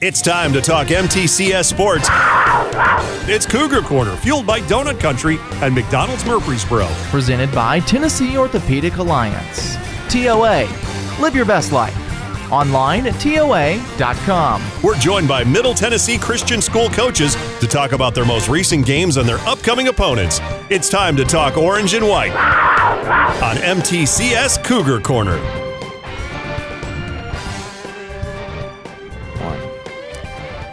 It's time to talk MTCS sports. It's Cougar Corner, fueled by Donut Country and McDonald's Murfreesboro. Presented by Tennessee Orthopedic Alliance. TOA. Live your best life. Online at TOA.com. We're joined by Middle Tennessee Christian School coaches to talk about their most recent games and their upcoming opponents. It's time to talk orange and white on MTCS Cougar Corner.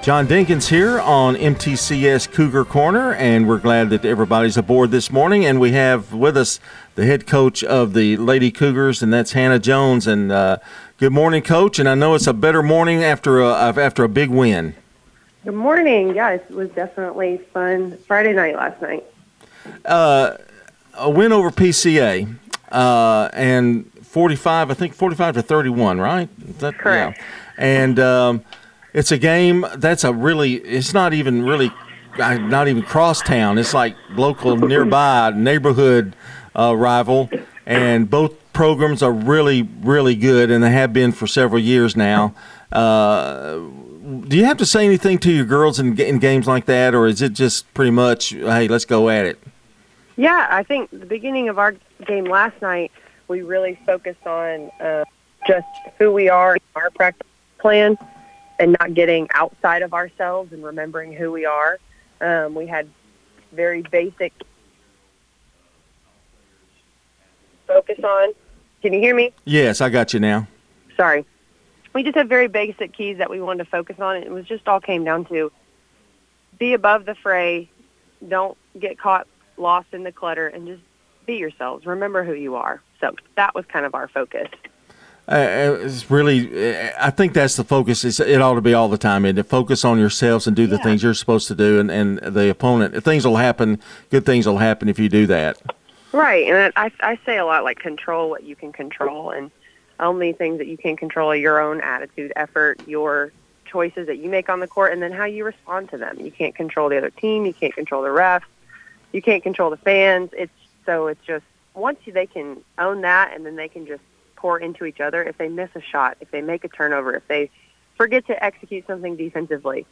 John Dinkins here on MTCS Cougar Corner, and we're glad that everybody's aboard this morning. And we have with us the head coach of the Lady Cougars, and that's Hannah Jones. And uh, good morning, coach. And I know it's a better morning after a, after a big win. Good morning. Yes, it was definitely fun Friday night last night. Uh, a win over PCA, uh, and 45, I think 45 to 31, right? That, Correct. Yeah. And um, it's a game that's a really. It's not even really, not even crosstown. It's like local, nearby neighborhood uh, rival, and both programs are really, really good, and they have been for several years now. Uh, do you have to say anything to your girls in, in games like that, or is it just pretty much, hey, let's go at it? Yeah, I think the beginning of our game last night, we really focused on uh, just who we are, and our practice plan, and not getting outside of ourselves and remembering who we are. Um, we had very basic focus on. Can you hear me? Yes, I got you now. Sorry. We just have very basic keys that we wanted to focus on. It was just all came down to be above the fray, don't get caught lost in the clutter, and just be yourselves. Remember who you are. So that was kind of our focus. Uh, it's really, uh, I think that's the focus. It's, it ought to be all the time, and to focus on yourselves and do the yeah. things you're supposed to do, and, and the opponent. Things will happen. Good things will happen if you do that. Right, and I, I say a lot like control what you can control, and only things that you can control are your own attitude, effort, your choices that you make on the court, and then how you respond to them. You can't control the other team. You can't control the refs. You can't control the fans. It's so it's just once they can own that, and then they can just pour into each other if they miss a shot, if they make a turnover, if they forget to execute something defensively.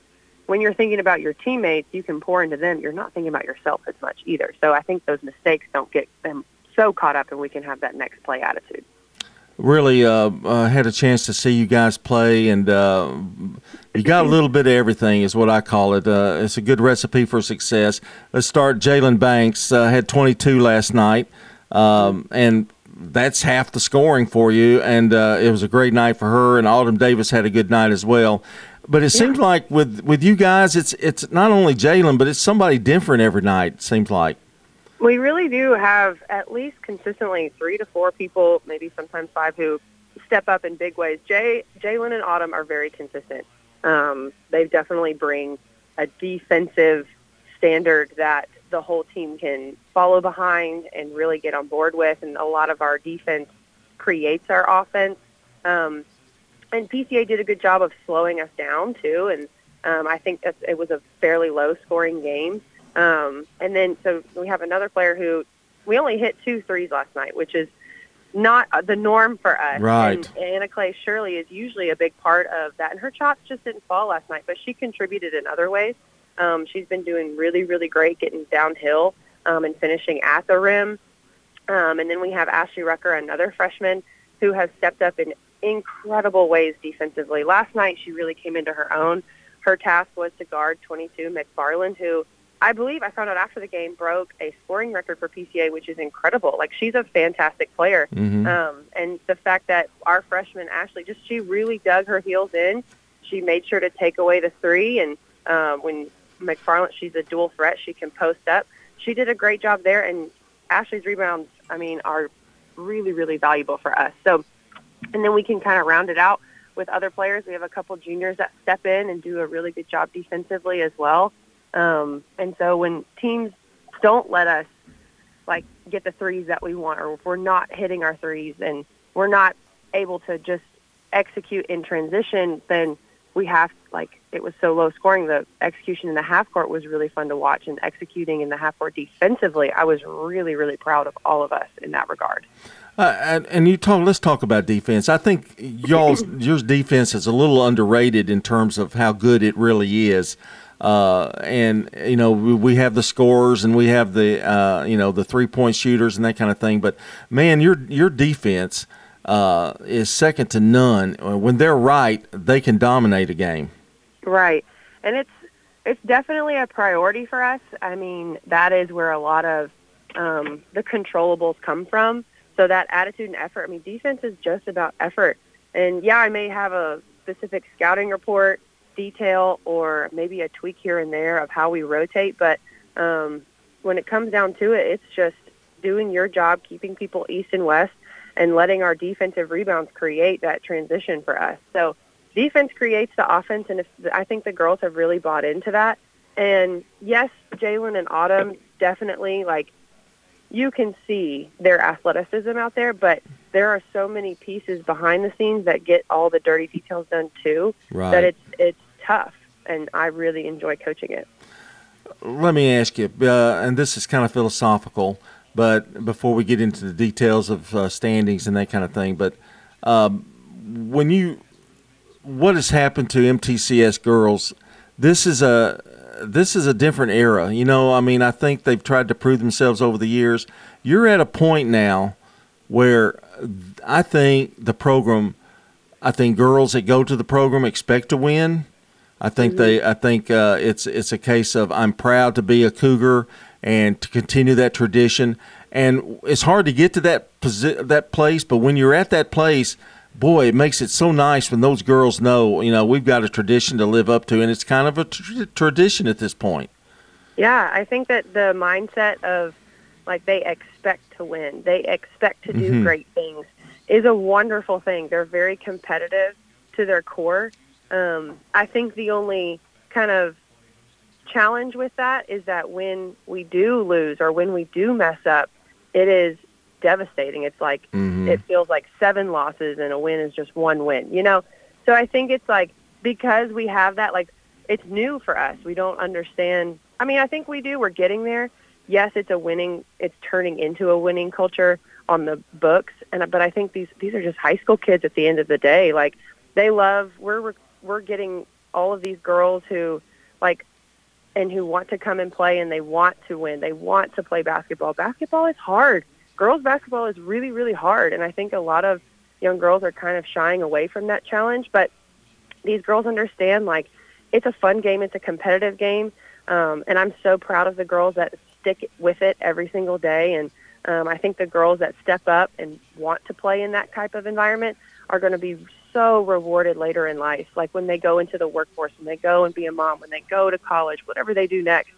When you're thinking about your teammates, you can pour into them. You're not thinking about yourself as much either. So I think those mistakes don't get them so caught up, and we can have that next play attitude. Really uh, uh, had a chance to see you guys play, and uh, you got a little bit of everything, is what I call it. Uh, it's a good recipe for success. Let's start. Jalen Banks uh, had 22 last night, um, and that's half the scoring for you. And uh, it was a great night for her. And Autumn Davis had a good night as well. But it yeah. seems like with with you guys, it's it's not only Jalen, but it's somebody different every night. It seems like we really do have at least consistently three to four people, maybe sometimes five, who step up in big ways. Jay Jalen and Autumn are very consistent. Um, they definitely bring a defensive standard that the whole team can follow behind and really get on board with. And a lot of our defense creates our offense. Um, and PCA did a good job of slowing us down too. And um, I think that it was a fairly low scoring game. Um, and then so we have another player who we only hit two threes last night, which is not the norm for us. Right. And Anna Clay Shirley is usually a big part of that. And her shots just didn't fall last night, but she contributed in other ways. Um, she's been doing really, really great getting downhill um, and finishing at the rim. Um, and then we have Ashley Rucker, another freshman, who has stepped up in incredible ways defensively. Last night, she really came into her own. Her task was to guard 22 McFarland, who I believe I found out after the game broke a scoring record for PCA, which is incredible. Like she's a fantastic player, mm-hmm. um, and the fact that our freshman Ashley just she really dug her heels in. She made sure to take away the three, and um, when McFarland, she's a dual threat. She can post up. She did a great job there, and Ashley's rebounds, I mean, are really, really valuable for us. So, and then we can kind of round it out with other players. We have a couple juniors that step in and do a really good job defensively as well. Um, and so when teams don't let us like get the threes that we want, or if we're not hitting our threes and we're not able to just execute in transition, then we have like it was so low scoring. The execution in the half court was really fun to watch, and executing in the half court defensively, I was really really proud of all of us in that regard. Uh, and, and, you talk. Let's talk about defense. I think y'all's your defense is a little underrated in terms of how good it really is. Uh, and you know we, we, have the scorers and we have the uh, you know the three point shooters and that kind of thing. But man, your your defense uh, is second to none. When they're right, they can dominate a game. Right, and it's it's definitely a priority for us. I mean, that is where a lot of um, the controllables come from. So that attitude and effort. I mean, defense is just about effort. And yeah, I may have a specific scouting report detail or maybe a tweak here and there of how we rotate, but um, when it comes down to it, it's just doing your job, keeping people east and west, and letting our defensive rebounds create that transition for us. So defense creates the offense, and if, I think the girls have really bought into that. And yes, Jalen and Autumn definitely like you can see their athleticism out there, but there are so many pieces behind the scenes that get all the dirty details done too right. that it's it's tough, and I really enjoy coaching it. Let me ask you, uh, and this is kind of philosophical. But before we get into the details of uh, standings and that kind of thing, but um, when you, what has happened to MTCS girls? This is a this is a different era. You know, I mean, I think they've tried to prove themselves over the years. You're at a point now where I think the program, I think girls that go to the program expect to win. I think mm-hmm. they, I think uh, it's it's a case of I'm proud to be a Cougar and to continue that tradition. And it's hard to get to that posi- that place, but when you're at that place, boy, it makes it so nice when those girls know, you know, we've got a tradition to live up to, and it's kind of a tr- tradition at this point. Yeah, I think that the mindset of like they expect to win, they expect to do mm-hmm. great things, is a wonderful thing. They're very competitive to their core. Um, I think the only kind of challenge with that is that when we do lose or when we do mess up, it is devastating. It's like mm-hmm. it feels like seven losses and a win is just one win, you know? So I think it's like because we have that like it's new for us. We don't understand. I mean, I think we do. We're getting there. Yes, it's a winning it's turning into a winning culture on the books and but I think these these are just high school kids at the end of the day. Like they love we're we're getting all of these girls who like and who want to come and play and they want to win. They want to play basketball. Basketball is hard. Girls basketball is really, really hard. And I think a lot of young girls are kind of shying away from that challenge. But these girls understand like it's a fun game. It's a competitive game. Um, and I'm so proud of the girls that stick with it every single day. And um, I think the girls that step up and want to play in that type of environment are going to be so rewarded later in life, like when they go into the workforce, when they go and be a mom, when they go to college, whatever they do next.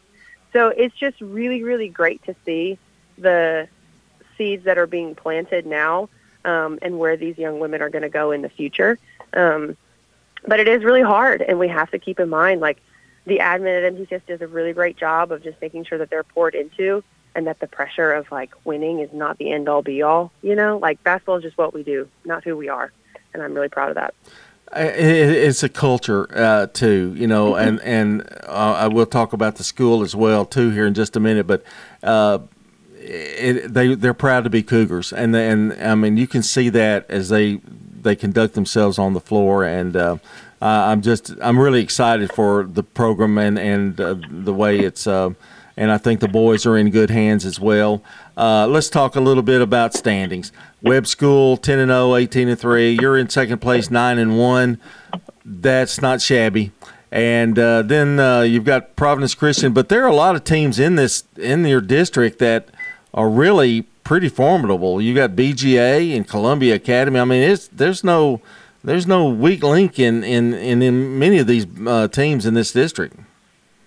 So it's just really, really great to see the seeds that are being planted now um, and where these young women are going to go in the future. Um, but it is really hard, and we have to keep in mind, like, the admin at MTCS does a really great job of just making sure that they're poured into and that the pressure of, like, winning is not the end-all, be-all, you know? Like, basketball is just what we do, not who we are and I'm really proud of that. It's a culture uh, too, you know, mm-hmm. and and uh, I will talk about the school as well too here in just a minute. But uh, it, they they're proud to be Cougars, and and I mean you can see that as they they conduct themselves on the floor, and uh, I'm just I'm really excited for the program and and uh, the way it's uh, and I think the boys are in good hands as well. Uh, let's talk a little bit about standings. Webb School 10 and 0, 18 and 3. You're in second place, 9 and 1. That's not shabby. And uh, then uh, you've got Providence Christian, but there are a lot of teams in this in your district that are really pretty formidable. You got BGA and Columbia Academy. I mean, it's there's no there's no weak link in in in, in many of these uh, teams in this district.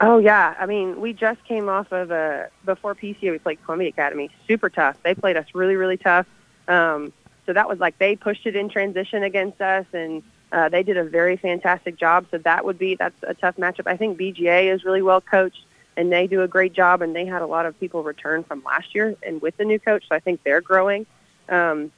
Oh yeah, I mean, we just came off of a before PCA. We played Columbia Academy, super tough. They played us really, really tough. Um, so that was like they pushed it in transition against us, and uh, they did a very fantastic job. So that would be that's a tough matchup. I think BGA is really well coached, and they do a great job. And they had a lot of people return from last year, and with the new coach, so I think they're growing. Um,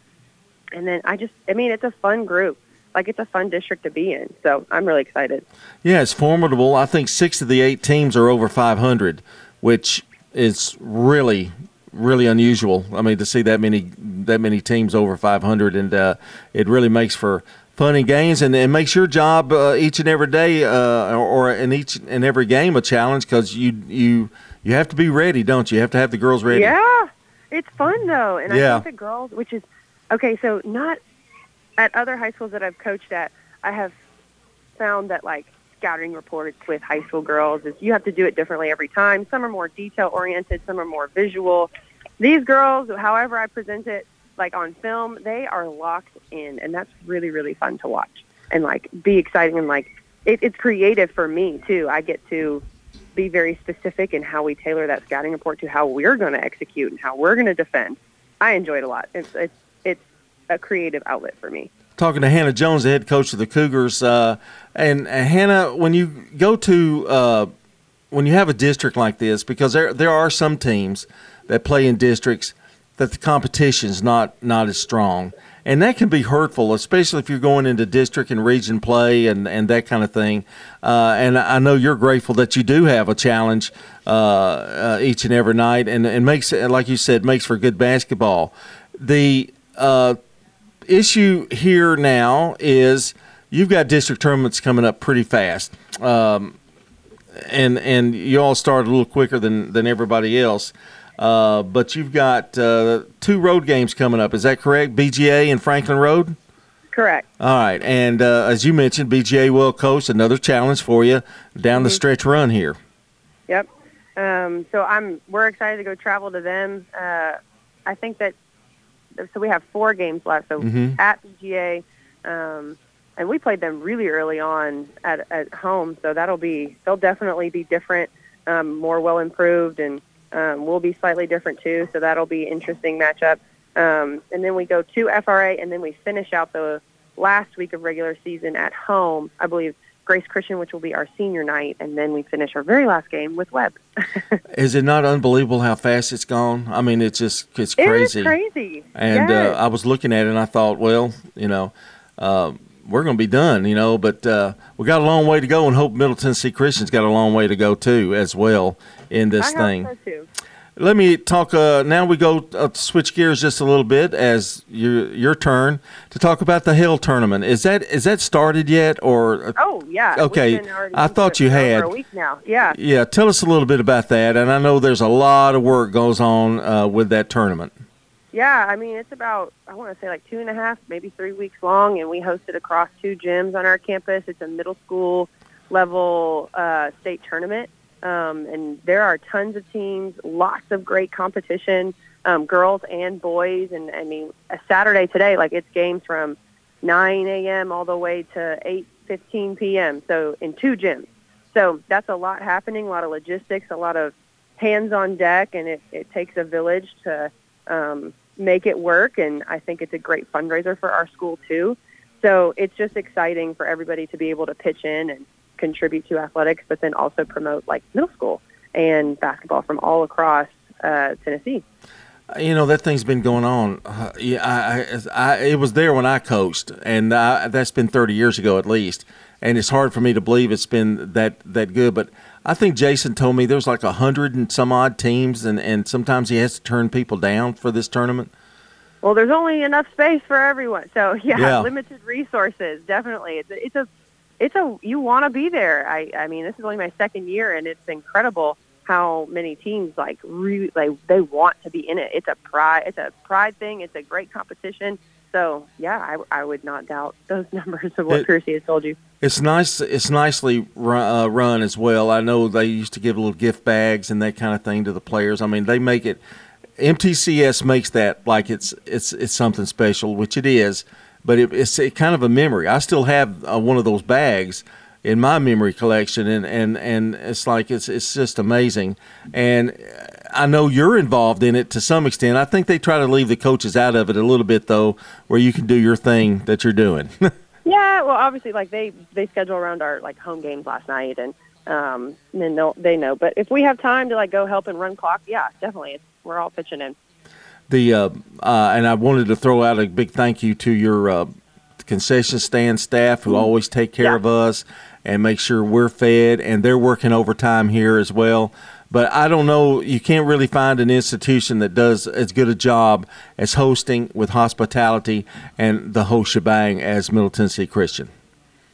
and then I just, I mean, it's a fun group like it's a fun district to be in. So I'm really excited. Yeah, it's formidable. I think six of the eight teams are over 500, which is really really unusual. I mean, to see that many that many teams over 500, and uh, it really makes for fun and games, and it makes your job uh, each and every day, uh, or in each and every game, a challenge because you you you have to be ready, don't you? You have to have the girls ready. Yeah, it's fun though, and Yeah. I think the girls, which is okay. So not at other high schools that I've coached at, I have found that like scouting reports with high school girls is you have to do it differently every time. Some are more detail oriented, some are more visual. These girls, however I present it, like on film, they are locked in, and that's really really fun to watch and like be exciting and like it, it's creative for me too. I get to be very specific in how we tailor that scouting report to how we're going to execute and how we're going to defend. I enjoy it a lot. It's it's it's a creative outlet for me. talking to Hannah Jones, the head coach of the Cougars. Uh, and uh, Hannah, when you go to uh, when you have a district like this, because there there are some teams that play in districts that the competition's not not as strong, and that can be hurtful, especially if you're going into district and region play and and that kind of thing. Uh, and I know you're grateful that you do have a challenge uh, uh, each and every night, and and makes like you said makes for good basketball. The uh, issue here now is you've got district tournaments coming up pretty fast, um, and and you all start a little quicker than than everybody else. Uh, but you've got uh, two road games coming up. Is that correct? BGA and Franklin Road. Correct. All right, and uh, as you mentioned, BGA Well Coast, another challenge for you down the stretch run here. Yep. Um, so I'm we're excited to go travel to them. Uh, I think that so we have four games left. So Mhm. at BGA, um, and we played them really early on at at home. So that'll be they'll definitely be different, um, more well improved, and um, we'll be slightly different too. So that'll be interesting matchup. Um, and then we go to FRA, and then we finish out the last week of regular season at home. I believe Grace Christian, which will be our senior night, and then we finish our very last game with Webb. Is it not unbelievable how fast it's gone? I mean, it's just it's It crazy. is crazy. And Yes. uh, I was looking at it and I thought, well, you know, uh, we're going to be done, you know, but uh, we got a long way to go, and hope Middle Tennessee Christian's got a long way to go too, as well, in this I thing. so too. Let me talk. Uh, now we go uh, switch gears just a little bit as your your turn to talk about the Hill tournament. Is that is that started yet, or Oh yeah. Okay, I thought you had. a week now. Yeah. yeah? Tell us a little bit about that. And I know there's a lot of work goes on uh, with that tournament. Yeah, I mean it's about I want to say like two and a half, maybe three weeks long, and we host it across two gyms on our campus. It's a middle school level uh, state tournament, um, and there are tons of teams, lots of great competition, um, girls and boys. And I mean, a Saturday today, like it's games from 9 a.m. all the way to 8:15 p.m. So in two gyms. So that's a lot happening, a lot of logistics, a lot of hands on deck, and it, it takes a village to um, make it work. And I think it's a great fundraiser for our school too. So it's just exciting for everybody to be able to pitch in and contribute to athletics, but then also promote like middle school and basketball from all across uh, Tennessee. You know that thing's been going on. Uh, yeah, I, I, I, it was there when I coached, and I, that's been 30 years ago at least. And it's hard for me to believe it's been that that good. But I think Jason told me there's like a hundred and some odd teams, and and sometimes he has to turn people down for this tournament. Well, there's only enough space for everyone. So yeah, Yeah. limited resources. Definitely, it's a, it's a, it's a. You want to be there. I, I mean, this is only my second year, and it's incredible how many teams like really like they want to be in it. It's a pride. It's a pride thing. It's a great competition. So yeah, I, I would not doubt those numbers of what It- Percy has told you. It's nice. It's nicely run, uh, run as well. I know they used to give little gift bags and that kind of thing to the players. I mean, they make it. MTCS makes that like it's it's it's something special, which it is. But it, it's a kind of a memory. I still have uh, one of those bags in my memory collection, and, and, and it's like it's it's just amazing. And I know you're involved in it to some extent. I think they try to leave the coaches out of it a little bit though, where you can do your thing that you're doing. Yeah, well, obviously, like they they schedule around our like home games last night, and um, then they'll they know. But if we have time to like go help and run clock, yeah, definitely, it's, we're all pitching in. the uh, uh, and I wanted to throw out a big thank you to your uh, the concession stand staff who always take care Yeah. of us and make sure we're fed, and they're working overtime here as well. But I don't know, you can't really find an institution that does as good a job as hosting with hospitality and the whole shebang as Middle Tennessee Christian.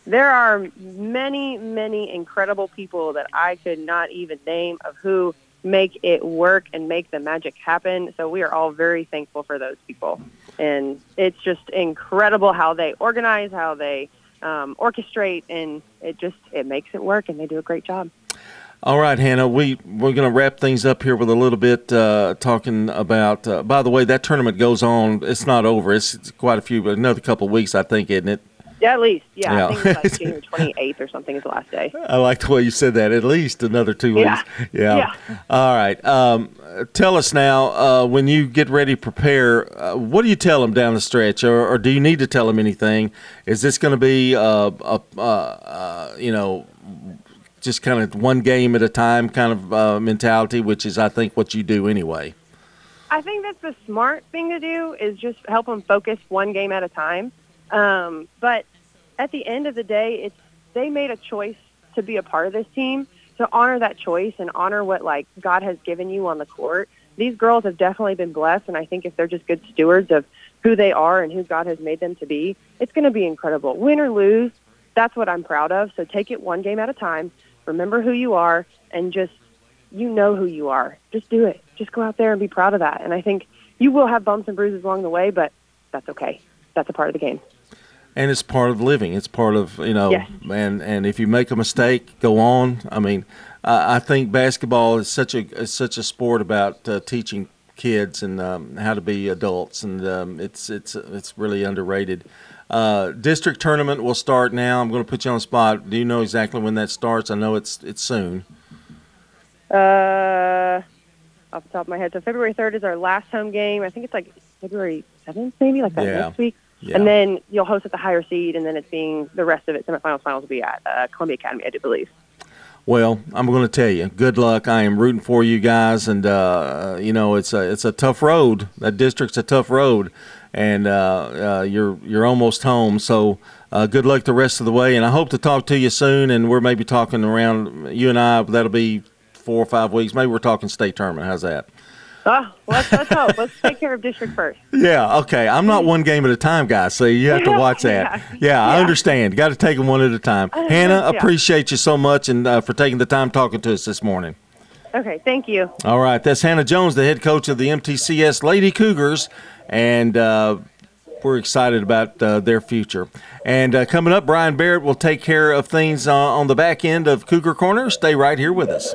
There are many, many incredible people that I could not even name of who make it work and make the magic happen. So we are all very thankful for those people. And it's just incredible how they organize, how they um, orchestrate, and it just it makes it work, and they do a great job. All right, Hannah, we we're going to wrap things up here with a little bit uh, talking about. Uh, by the way, that tournament goes on. It's not over. It's, it's quite a few, another couple weeks, I think, isn't it? Yeah, at least. Yeah, Yeah. I think it's like January 28th or something is the last day. I like the way you said that. At least another two Yeah. weeks. Yeah. yeah. All right. Um, tell us now uh, when you get ready to prepare. Uh, what do you tell them down the stretch, or, or do you need to tell them anything? Is this going to be uh, a, uh, uh, you know? Just kind of one game at a time kind of uh, mentality, which is, I think, what you do anyway. I think that's the smart thing to do is just help them focus one game at a time. Um, but at the end of the day, it's they made a choice to be a part of this team. To honor that choice and honor what like God has given you on the court. These girls have definitely been blessed, and I think if they're just good stewards of who they are and who God has made them to be, it's going to be incredible. Win or lose, that's what I'm proud of. So take it one game at a time. Remember who you are, and just you know who you are. Just do it. Just go out there and be proud of that. And I think you will have bumps and bruises along the way, but that's okay. That's a part of the game. And it's part of living. It's part of you know, Yes. and and if you make a mistake, go on. I mean, I I think basketball is such a is such a sport about uh, teaching kids and um, how to be adults, and um, it's it's it's really underrated. Uh, district tournament will start now. I'm going to put you on the spot. Do you know exactly when that starts? I know it's it's soon. Uh, off the top of my head, so February 3rd is our last home game. I think it's like February 7th, maybe like that Yeah. next week. Yeah. And then you'll host at the higher seed, and then it's being the rest of it. Semifinals, finals will be at uh, Columbia Academy, I do believe. Well, I'm going to tell you, good luck. I am rooting for you guys, and uh, you know it's a it's a tough road. That district's a tough road, and uh, uh, you're you're almost home. So uh, good luck the rest of the way, and I hope to talk to you soon. And we're maybe talking around you and I. That'll be four or five weeks. Maybe we're talking state tournament. How's that? Oh, let's, let's hope. Let's take care of district first. Yeah, okay. I'm not one game at a time, guys. So you have to watch that. Yeah. Yeah, I Yeah. understand. Got to take them one at a time. Hannah, Yeah. appreciate you so much and uh, for taking the time talking to us this morning. Okay, thank you. All right, that's Hannah Jones, the head coach of the MTCS Lady Cougars, and uh, we're excited about uh, their future. And uh, coming up, Brian Barrett will take care of things uh, on the back end of Cougar Corner. Stay right here with us.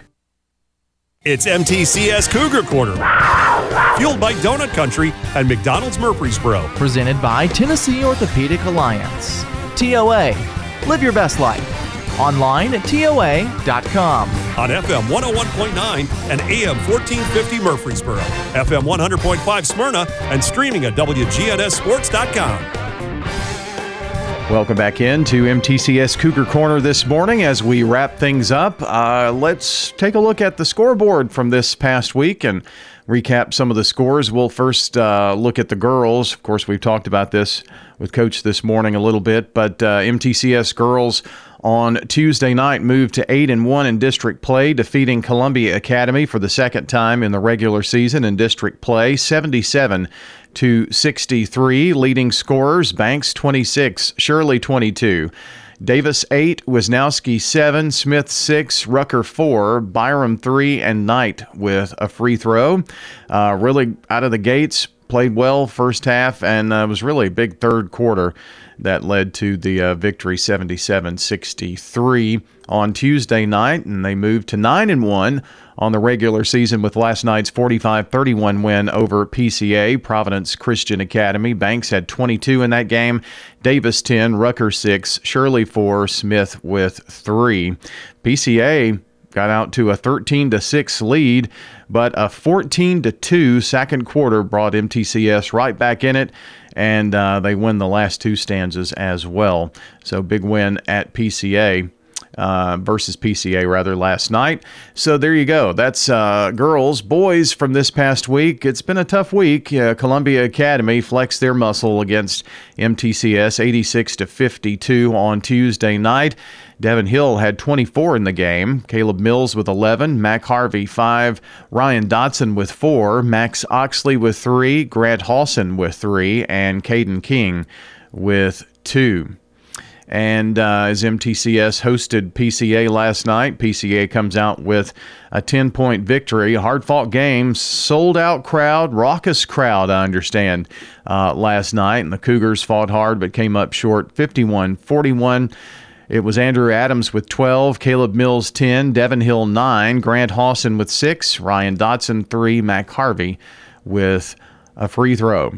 It's MTCS Cougar Corner. Fueled by Donut Country and McDonald's Murfreesboro. Presented by Tennessee Orthopedic Alliance. TOA. Live your best life. Online at TOA.com. on FM 101.9 and AM 1450 Murfreesboro, FM 100.5 Smyrna, and streaming at WGNSSports.com. Welcome back in to MTCS Cougar Corner this morning as we wrap things up. Uh, let's take a look at the scoreboard from this past week and recap some of the scores. We'll first uh, look at the girls. Of course, we've talked about this with Coach this morning a little bit, but uh, MTCS girls on Tuesday night moved to 8 and 1 in district play, defeating Columbia Academy for the second time in the regular season in district play, 77 to 63. Leading scorers Banks 26, Shirley 22. Davis 8, Wisnowski 7, Smith 6, Rucker 4, Byram 3, and Knight with a free throw. Uh, really out of the gates, played well first half, and uh, was really a big third quarter that led to the uh, victory 77 63 on Tuesday night, and they moved to 9 and 1 on the regular season with last night's 45 31 win over PCA, Providence Christian Academy. Banks had 22 in that game, Davis 10, Rucker 6, Shirley 4, Smith with 3. PCA got out to a 13 to 6 lead, but a 14 to 2 second quarter brought MTCS right back in it and uh, they win the last two stanzas as well. So big win at PCA. Uh, versus PCA rather last night. So there you go. That's uh, girls, boys from this past week. It's been a tough week. Uh, Columbia Academy flexed their muscle against MTCS 86 to 52 on Tuesday night. Devin Hill had 24 in the game. Caleb Mills with 11. Mac Harvey 5. Ryan Dotson with 4. Max Oxley with 3. Grant Halson with 3. And Caden King with 2. And uh, as MTCS hosted PCA last night, PCA comes out with a 10 point victory. Hard fought game, sold out crowd, raucous crowd, I understand, uh, last night. And the Cougars fought hard but came up short 51 41. It was Andrew Adams with 12, Caleb Mills 10, Devin Hill 9, Grant Hawson with 6, Ryan Dotson 3, Mac Harvey with a free throw.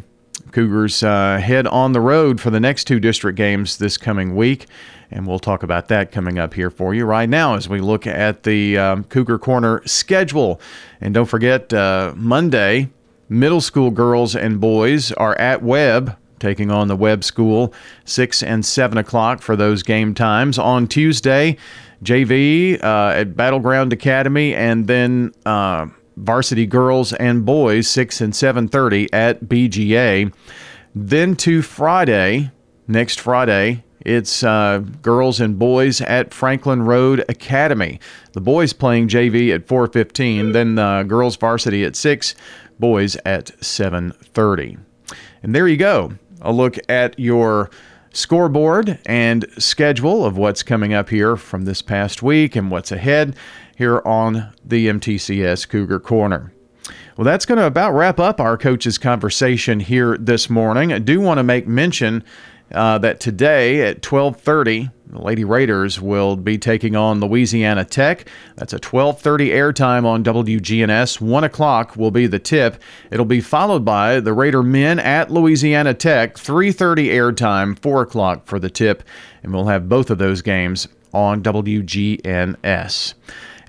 Cougars uh, head on the road for the next two district games this coming week, and we'll talk about that coming up here for you right now as we look at the um, Cougar Corner schedule. And don't forget, uh, Monday, middle school girls and boys are at Webb taking on the Webb School, 6 and 7 o'clock for those game times. On Tuesday, JV uh, at Battleground Academy, and then uh, varsity girls and boys, 6 and 7.30 at BGA. Then to Friday, next Friday, it's uh, girls and boys at Franklin Road Academy. The boys playing JV at 4:15, then uh, girls varsity at 6, boys at 7:30. And there you go a look at your scoreboard and schedule of what's coming up here from this past week and what's ahead here on the MTCS Cougar Corner. Well, that's going to about wrap up our coaches' conversation here this morning. I do want to make mention uh, that today at 12:30 the Lady Raiders will be taking on Louisiana Tech. That's a 12:30 airtime on WGNS. One o'clock will be the tip. It'll be followed by the Raider men at Louisiana Tech. 3:30 airtime. Four o'clock for the tip, and we'll have both of those games on WGNS.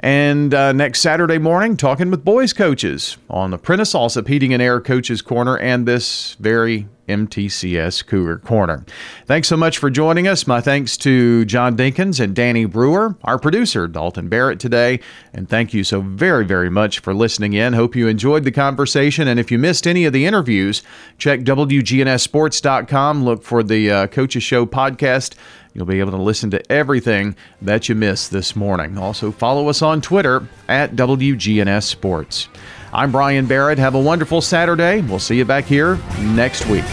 And uh, next Saturday morning, talking with boys coaches on the Prentice Allsup Heating and Air Coaches Corner and this very MTCS Cougar Corner. Thanks so much for joining us. My thanks to John Dinkins and Danny Brewer, our producer, Dalton Barrett, today. And thank you so very, very much for listening in. Hope you enjoyed the conversation. And if you missed any of the interviews, check WGNSSports.com. Look for the uh, Coaches Show podcast. You'll be able to listen to everything that you missed this morning. Also, follow us on Twitter at WGNS Sports. I'm Brian Barrett. Have a wonderful Saturday. We'll see you back here next week.